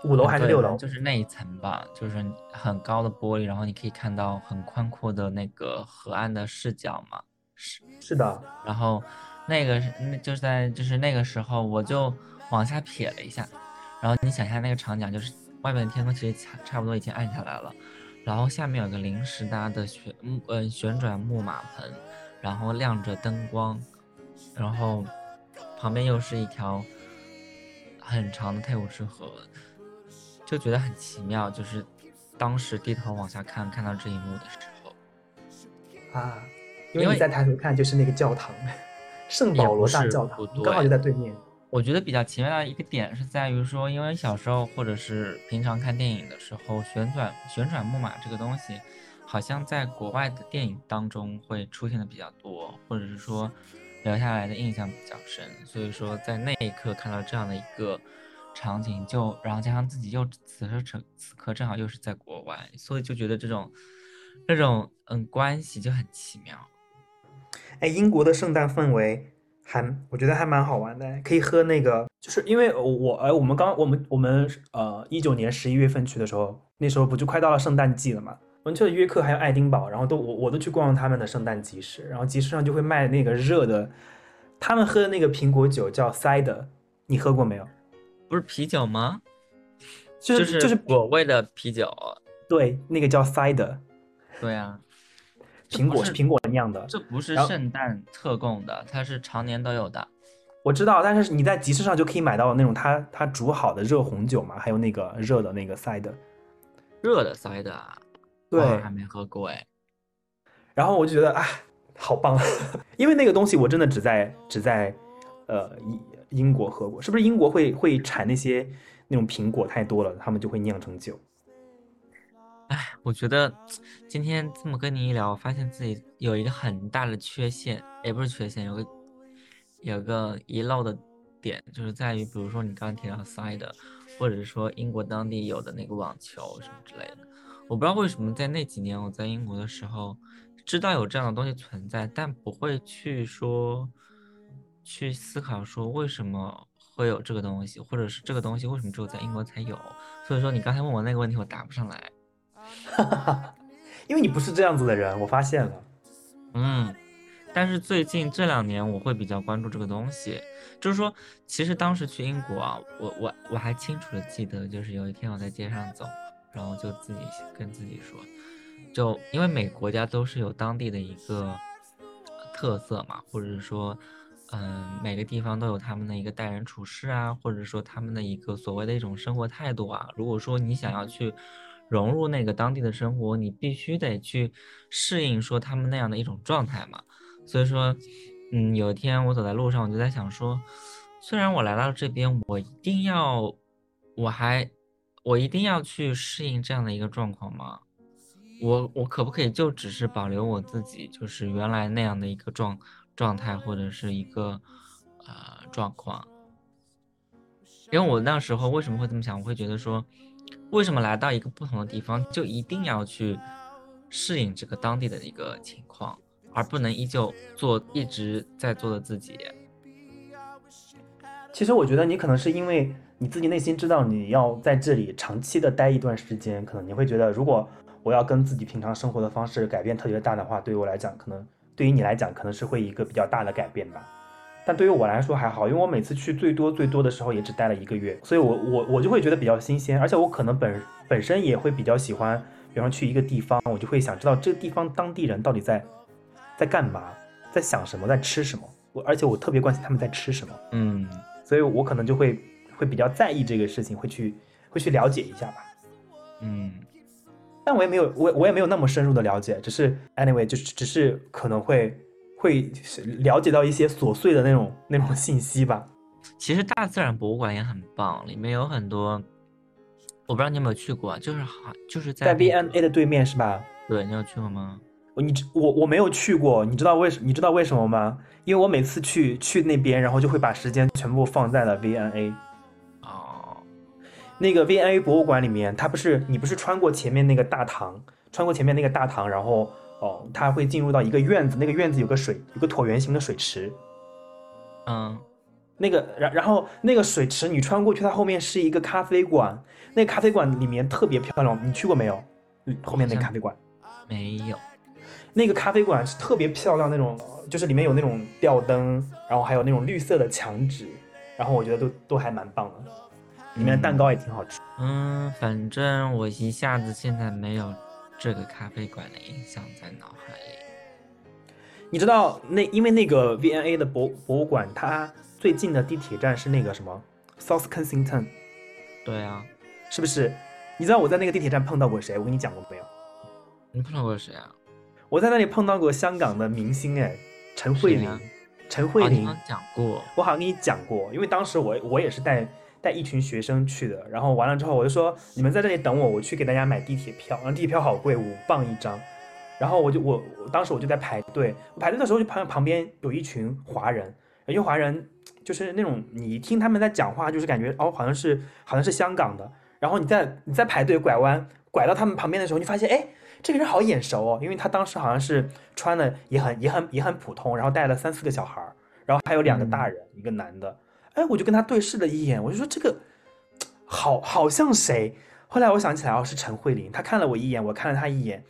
[SPEAKER 1] 五楼还是六楼？
[SPEAKER 2] 就是那一层吧，就是很高的玻璃，然后你可以看到很宽阔的那个河岸的视角嘛。
[SPEAKER 1] 是是的，
[SPEAKER 2] 然后那个是那就是在就是那个时候，我就往下瞥了一下，然后你想一下那个场景，就是外面的天空其实差差不多已经暗下来了，然后下面有个临时搭的旋木呃旋转木马棚，然后亮着灯光，然后旁边又是一条很长的泰晤士河。就觉得很奇妙，就是当时低头往下看，看到这一幕的时
[SPEAKER 1] 候，啊，因为你在抬头看就是那个教堂，圣保罗大教堂，刚好就在对面。
[SPEAKER 2] 我觉得比较奇妙的一个点是在于说，因为小时候或者是平常看电影的时候，旋转旋转木马这个东西，好像在国外的电影当中会出现的比较多，或者是说留下来的印象比较深，所以说在那一刻看到这样的一个。场景就，然后加上自己又此时此此刻正好又是在国外，所以就觉得这种，这种嗯关系就很奇妙。
[SPEAKER 1] 哎，英国的圣诞氛围还我觉得还蛮好玩的，可以喝那个，就是因为我哎，我们刚我们我们呃一九年十一月份去的时候，那时候不就快到了圣诞季了嘛？我们去了约克还有爱丁堡，然后都我我都去逛他们的圣诞集市，然后集市上就会卖那个热的，他们喝的那个苹果酒叫 cider，你喝过没有？
[SPEAKER 2] 不是啤酒吗？
[SPEAKER 1] 就是
[SPEAKER 2] 就是果味的啤酒，
[SPEAKER 1] 对，那个叫 cider。
[SPEAKER 2] 对啊，
[SPEAKER 1] 苹果是苹果酿的，
[SPEAKER 2] 这不是圣诞特供的，它是常年都有的。
[SPEAKER 1] 我知道，但是你在集市上就可以买到那种它它煮好的热红酒嘛，还有那个热的那个 cider。
[SPEAKER 2] 热的 cider，
[SPEAKER 1] 对，
[SPEAKER 2] 还没喝过哎。
[SPEAKER 1] 然后我就觉得啊，好棒，因为那个东西我真的只在只在呃一。英国喝过，是不是英国会会产那些那种苹果太多了，他们就会酿成酒？
[SPEAKER 2] 哎我觉得今天这么跟你一聊，我发现自己有一个很大的缺陷，也不是缺陷，有个有个遗漏的点，就是在于，比如说你刚刚提到 side，或者说英国当地有的那个网球什么之类的，我不知道为什么在那几年我在英国的时候，知道有这样的东西存在，但不会去说去思考说为什么会有这个东西，或者是这个东西为什么只有在英国才有。所以说你刚才问我那个问题，我答不上来。
[SPEAKER 1] 哈哈，因为你不是这样子的人，我发现了。
[SPEAKER 2] 嗯，但是最近这两年我会比较关注这个东西，就是说，其实当时去英国啊，我我我还清楚的记得，就是有一天我在街上走，然后就自己跟自己说，就因为每个国家都是有当地的一个特色嘛，或者是说，嗯，每个地方都有他们的一个待人处事啊，或者说他们的一个所谓的一种生活态度啊。如果说你想要去。融入那个当地的生活，你必须得去适应说他们那样的一种状态嘛。所以说，嗯，有一天我走在路上，我就在想说，虽然我来到这边，我一定要，我还，我一定要去适应这样的一个状况吗？我我可不可以就只是保留我自己，就是原来那样的一个状状态或者是一个呃状况？因为我那时候为什么会这么想？我会觉得说。为什么来到一个不同的地方就一定要去适应这个当地的一个情况，而不能依旧做一直在做的自己？
[SPEAKER 1] 其实我觉得你可能是因为你自己内心知道你要在这里长期的待一段时间，可能你会觉得，如果我要跟自己平常生活的方式改变特别大的话，对于我来讲，可能对于你来讲，可能是会一个比较大的改变吧。但对于我来说还好，因为我每次去最多最多的时候也只待了一个月，所以我我我就会觉得比较新鲜，而且我可能本本身也会比较喜欢，比方去一个地方，我就会想知道这个地方当地人到底在在干嘛，在想什么，在吃什么。我而且我特别关心他们在吃什么，
[SPEAKER 2] 嗯，
[SPEAKER 1] 所以我可能就会会比较在意这个事情，会去会去了解一下吧，
[SPEAKER 2] 嗯，
[SPEAKER 1] 但我也没有我我也没有那么深入的了解，只是 anyway 就是只是可能会。会了解到一些琐碎的那种那种信息吧。
[SPEAKER 2] 其实大自然博物馆也很棒，里面有很多，我不知道你有没有去过，就是好就是在
[SPEAKER 1] V&A 的对面是吧？
[SPEAKER 2] 对，你有去过吗？
[SPEAKER 1] 你我我没有去过，你知道为什你知道为什么吗？因为我每次去去那边，然后就会把时间全部放在了 V&A。
[SPEAKER 2] 哦，
[SPEAKER 1] 那个 V&A 博物馆里面，它不是你不是穿过前面那个大堂，穿过前面那个大堂，然后。哦，它会进入到一个院子，那个院子有个水，有个椭圆形的水池。
[SPEAKER 2] 嗯，
[SPEAKER 1] 那个，然然后那个水池你穿过去，它后面是一个咖啡馆，那个咖啡馆里面特别漂亮，你去过没有？后面那个咖啡馆
[SPEAKER 2] 没有。
[SPEAKER 1] 那个咖啡馆是特别漂亮那种，就是里面有那种吊灯，然后还有那种绿色的墙纸，然后我觉得都都还蛮棒的，里面的蛋糕也挺好吃。
[SPEAKER 2] 嗯，反正我一下子现在没有。这个咖啡馆的印象在脑海里。
[SPEAKER 1] 你知道那因为那个 V N A 的博博物馆，它最近的地铁站是那个什么 South Kensington。
[SPEAKER 2] 对啊，
[SPEAKER 1] 是不是？你知道我在那个地铁站碰到过谁？我跟你讲过没有？
[SPEAKER 2] 你碰到过谁啊？
[SPEAKER 1] 我在那里碰到过香港的明星哎，陈慧琳。陈慧琳
[SPEAKER 2] 讲过，
[SPEAKER 1] 我好像跟你讲过，因为当时我我也是带。带一群学生去的，然后完了之后，我就说你们在这里等我，我去给大家买地铁票。然后地铁票好贵，五磅一张。然后我就我当时我就在排队，排队的时候就旁旁边有一群华人，有些华人就是那种你听他们在讲话，就是感觉哦好像是好像是香港的。然后你在你在排队拐弯拐到他们旁边的时候，你发现哎这个人好眼熟哦，因为他当时好像是穿的也很也很也很普通，然后带了三四个小孩儿，然后还有两个大人，一个男的。哎，我就跟他对视了一眼，我就说这个好好像谁。后来我想起来哦，是陈慧琳。她看了我一眼，我看了她一眼，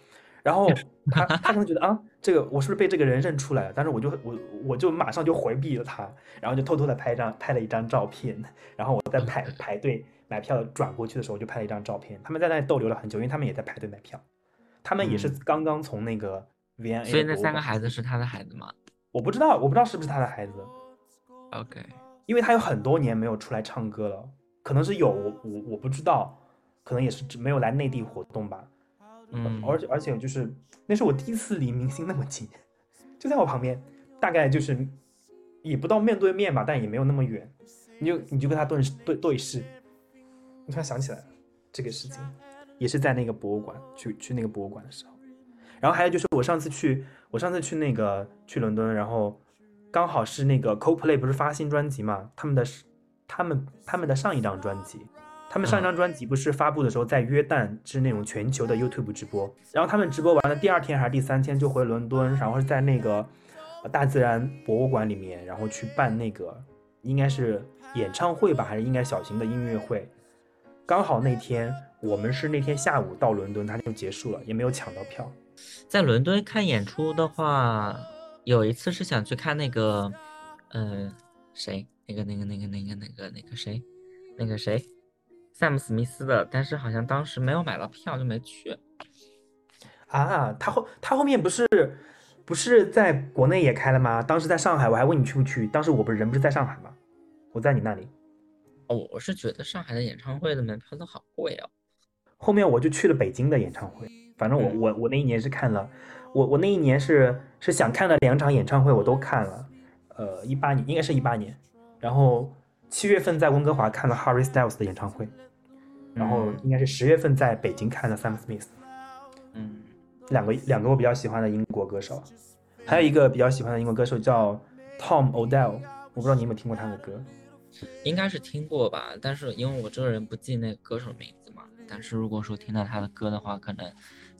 [SPEAKER 1] 然后她她可能觉得啊，这个我是不是被这个人认出来了？但是我就我我就马上就回避了她，然后就偷偷的拍张拍了一张照片。然后我在排排队买票转过去的时候，就拍了一张照片。他们在那里逗留了很久，因为他们也在排队买票。他们也是刚刚从那个 V N A。
[SPEAKER 2] 所以那三个孩子是他的孩子吗？
[SPEAKER 1] 我不知道，我不知道是不是他的孩子。
[SPEAKER 2] OK。
[SPEAKER 1] 因为他有很多年没有出来唱歌了，可能是有我我我不知道，可能也是没有来内地活动吧。
[SPEAKER 2] 嗯，
[SPEAKER 1] 而且而且就是那是我第一次离明星那么近，就在我旁边，大概就是也不到面对面吧，但也没有那么远，你就你就跟他对对对视，我突然想起来了这个事情。也是在那个博物馆去去那个博物馆的时候。然后还有就是我上次去，我上次去那个去伦敦，然后刚好是那个 CoPlay，不是发新专辑嘛？他们的他们他们的上一张专辑，他们上一张专辑不是发布的时候在约旦是那种全球的 YouTube 直播，然后他们直播完了第二天还是第三天就回伦敦，然后在那个大自然博物馆里面，然后去办那个应该是演唱会吧，还是应该小型的音乐会。刚好那天我们是那天下午到伦敦，他就结束了，也没有抢到票。
[SPEAKER 2] 在伦敦看演出的话，有一次是想去看那个，呃，谁？那个、那个、那个、那个、那个、那个谁？那个谁？萨姆·史密斯的，但是好像当时没有买到票，就没去。
[SPEAKER 1] 啊，他后他后面不是不是在国内也开了吗？当时在上海，我还问你去不去。当时我不是人不是在上海吗？我在你那里。
[SPEAKER 2] 哦，我是觉得上海的演唱会的门票都好贵哦。
[SPEAKER 1] 后面我就去了北京的演唱会。反正我我我那一年是看了，我我那一年是是想看的两场演唱会我都看了，呃，一八年应该是一八年，然后七月份在温哥华看了 Harry Styles 的演唱会，然后应该是十月份在北京看了 Sam Smith，
[SPEAKER 2] 嗯，
[SPEAKER 1] 两个两个我比较喜欢的英国歌手，还有一个比较喜欢的英国歌手叫 Tom Odell，我不知道你有没有听过他的歌，
[SPEAKER 2] 应该是听过吧，但是因为我这个人不记那个歌手名字嘛，但是如果说听到他的歌的话，可能。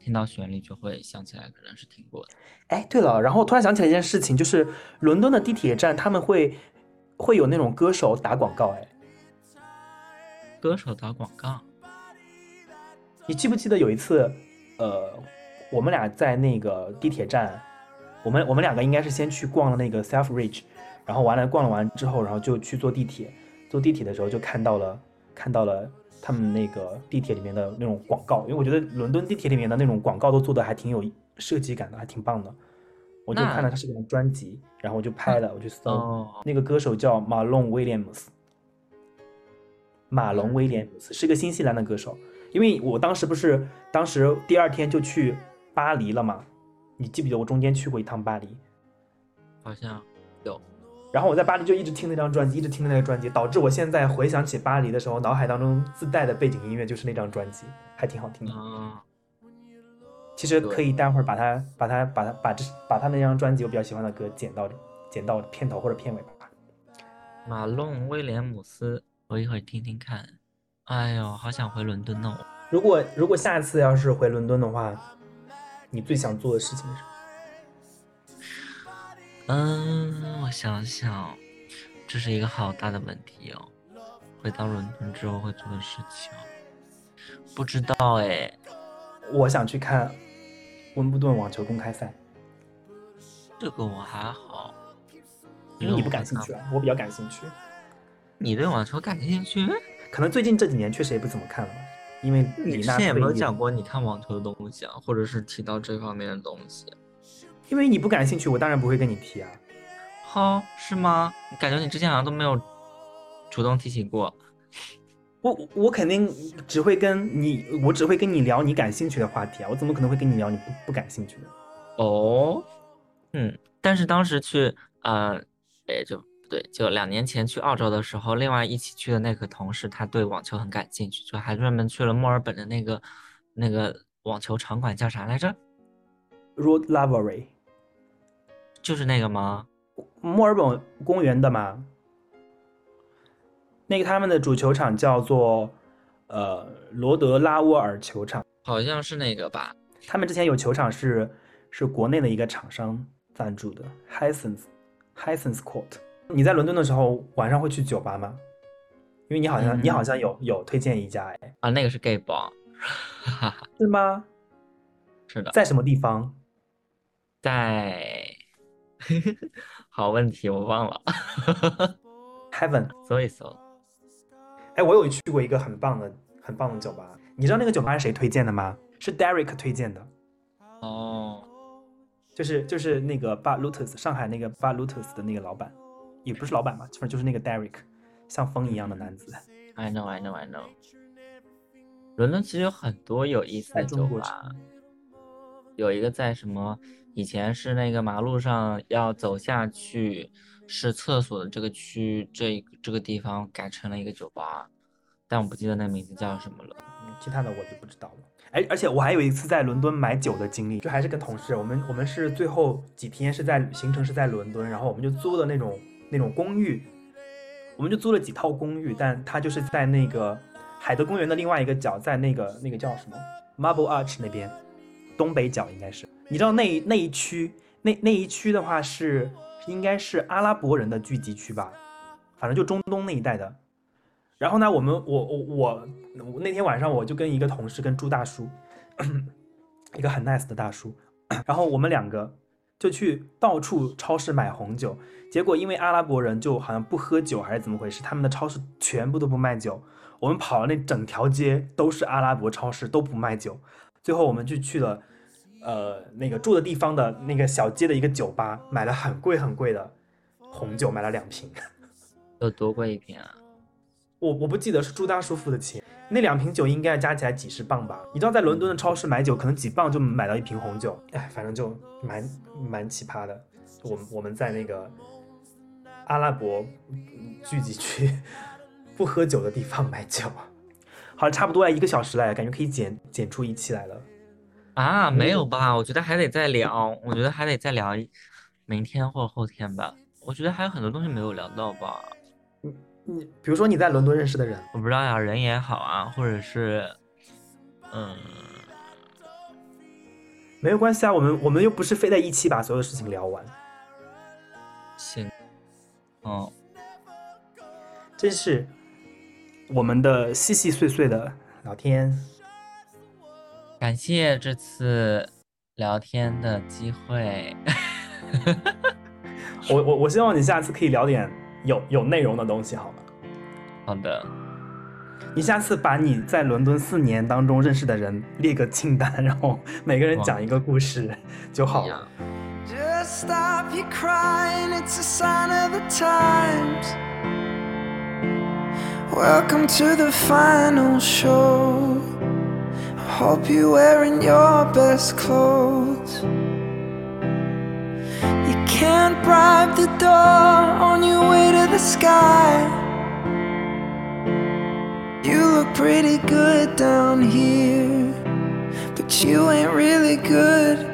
[SPEAKER 2] 听到旋律就会想起来，可能是听过的。
[SPEAKER 1] 哎，对了，然后突然想起来一件事情，就是伦敦的地铁站他们会会有那种歌手打广告，哎，
[SPEAKER 2] 歌手打广告。
[SPEAKER 1] 你记不记得有一次，呃，我们俩在那个地铁站，我们我们两个应该是先去逛了那个 Selfridge，然后完了逛了完之后，然后就去坐地铁，坐地铁的时候就看到了看到了。他们那个地铁里面的那种广告，因为我觉得伦敦地铁里面的那种广告都做的还挺有设计感的，还挺棒的。我就看了他是个专辑，然后我就拍了，我就搜那个歌手叫马龙威廉姆斯。马龙威廉姆斯是个新西兰的歌手，因为我当时不是当时第二天就去巴黎了嘛？你记不记得我中间去过一趟巴黎？
[SPEAKER 2] 好像有。
[SPEAKER 1] 然后我在巴黎就一直听那张专辑，一直听那个专辑，导致我现在回想起巴黎的时候，脑海当中自带的背景音乐就是那张专辑，还挺好听的。其实可以待会儿把它、把它、把它、把这、把他那张专辑我比较喜欢的歌剪到、剪到片头或者片尾吧。
[SPEAKER 2] 马龙威廉姆斯，我一会儿听听看。哎呦，好想回伦敦哦！
[SPEAKER 1] 如果如果下次要是回伦敦的话，你最想做的事情是？
[SPEAKER 2] 嗯，我想想，这是一个好大的问题哦。回到伦敦之后会做的事情，不知道哎。
[SPEAKER 1] 我想去看温布顿网球公开赛。
[SPEAKER 2] 这个我还好，
[SPEAKER 1] 因为你不感兴趣啊，我比较感兴趣。
[SPEAKER 2] 你对网球感兴趣？
[SPEAKER 1] 可能最近这几年确实也不怎么看了，因为
[SPEAKER 2] 你之前有没有讲过你看网球的东西啊，或者是提到这方面的东西？
[SPEAKER 1] 因为你不感兴趣，我当然不会跟你提啊。
[SPEAKER 2] 好，是吗？感觉你之前好像都没有主动提起过。
[SPEAKER 1] 我我肯定只会跟你，我只会跟你聊你感兴趣的话题啊。我怎么可能会跟你聊你不不感兴趣的？
[SPEAKER 2] 哦，嗯。但是当时去，呃，哎，就不对，就两年前去澳洲的时候，另外一起去的那个同事，他对网球很感兴趣，就还专门去了墨尔本的那个那个网球场馆，叫啥来着
[SPEAKER 1] ？Rod Lavery。
[SPEAKER 2] 就是那个吗？
[SPEAKER 1] 墨尔本公园的吗？那个他们的主球场叫做呃罗德拉沃尔球场，
[SPEAKER 2] 好像是那个吧。
[SPEAKER 1] 他们之前有球场是是国内的一个厂商赞助的，Hisense Hisense Court。你在伦敦的时候晚上会去酒吧吗？因为你好像你好像有有推荐一家哎
[SPEAKER 2] 啊，那个是 Gay Bar，
[SPEAKER 1] 是吗？
[SPEAKER 2] 是的，
[SPEAKER 1] 在什么地方？
[SPEAKER 2] 在。好问题，我忘了。
[SPEAKER 1] Heaven，
[SPEAKER 2] 搜一搜。
[SPEAKER 1] 哎，我有去过一个很棒的、很棒的酒吧。你知道那个酒吧是谁推荐的吗？是 Derek 推荐的。
[SPEAKER 2] 哦，
[SPEAKER 1] 就是就是那个 Bar Lotus，上海那个 Bar Lotus 的那个老板，也不是老板吧，反正就是那个 Derek，像风一样的男子。
[SPEAKER 2] I know, I know, I know。伦敦其实有很多有意思的酒吧，有一个在什么？以前是那个马路上要走下去是厕所的这个区，这这个地方改成了一个酒吧，但我不记得那名字叫什么了。
[SPEAKER 1] 其他的我就不知道了。哎，而且我还有一次在伦敦买酒的经历，就还是跟同事，我们我们是最后几天是在行程是在伦敦，然后我们就租的那种那种公寓，我们就租了几套公寓，但它就是在那个海德公园的另外一个角，在那个那个叫什么 Marble Arch 那边，东北角应该是。你知道那那一区那那一区的话是应该是阿拉伯人的聚集区吧，反正就中东那一带的。然后呢，我们我我我那天晚上我就跟一个同事跟朱大叔，一个很 nice 的大叔，然后我们两个就去到处超市买红酒，结果因为阿拉伯人就好像不喝酒还是怎么回事，他们的超市全部都不卖酒。我们跑了那整条街都是阿拉伯超市都不卖酒，最后我们就去了呃那个住的地方的那个小街的一个酒吧，买了很贵很贵的红酒，买了两瓶。
[SPEAKER 2] 有多贵一瓶啊？
[SPEAKER 1] 我我不记得是朱大叔付的钱，那两瓶酒应该加起来几十磅吧？你知道在伦敦的超市买酒，可能几磅就买到一瓶红酒，哎，反正就蛮蛮奇葩的。我们我们在那个阿拉伯聚集区不喝酒的地方买酒，好了，差不多要一个小时了，感觉可以剪剪出一期来了。
[SPEAKER 2] 啊，没有吧？我觉得还得再聊，我觉得还得再聊明天或后天吧。我觉得还有很多东西没有聊到吧。
[SPEAKER 1] 你你比如说你在伦敦认识的人，
[SPEAKER 2] 我不知道呀，人也好啊，或者是，嗯，
[SPEAKER 1] 没有关系啊，我们我们又不是非在一期把所有事情聊完。
[SPEAKER 2] 行，哦，
[SPEAKER 1] 这是我们的细细碎碎的聊天，
[SPEAKER 2] 感谢这次聊天的机会。
[SPEAKER 1] 我我我希望你下次可以聊点。有有内容的东西，好吗？
[SPEAKER 2] 好的。
[SPEAKER 1] 你下次把你在伦敦四年当中认识的人列个清单，然后每个人讲一个故事就好了。Can't bribe the door on your way to the sky. You look pretty good down here, but you ain't really good.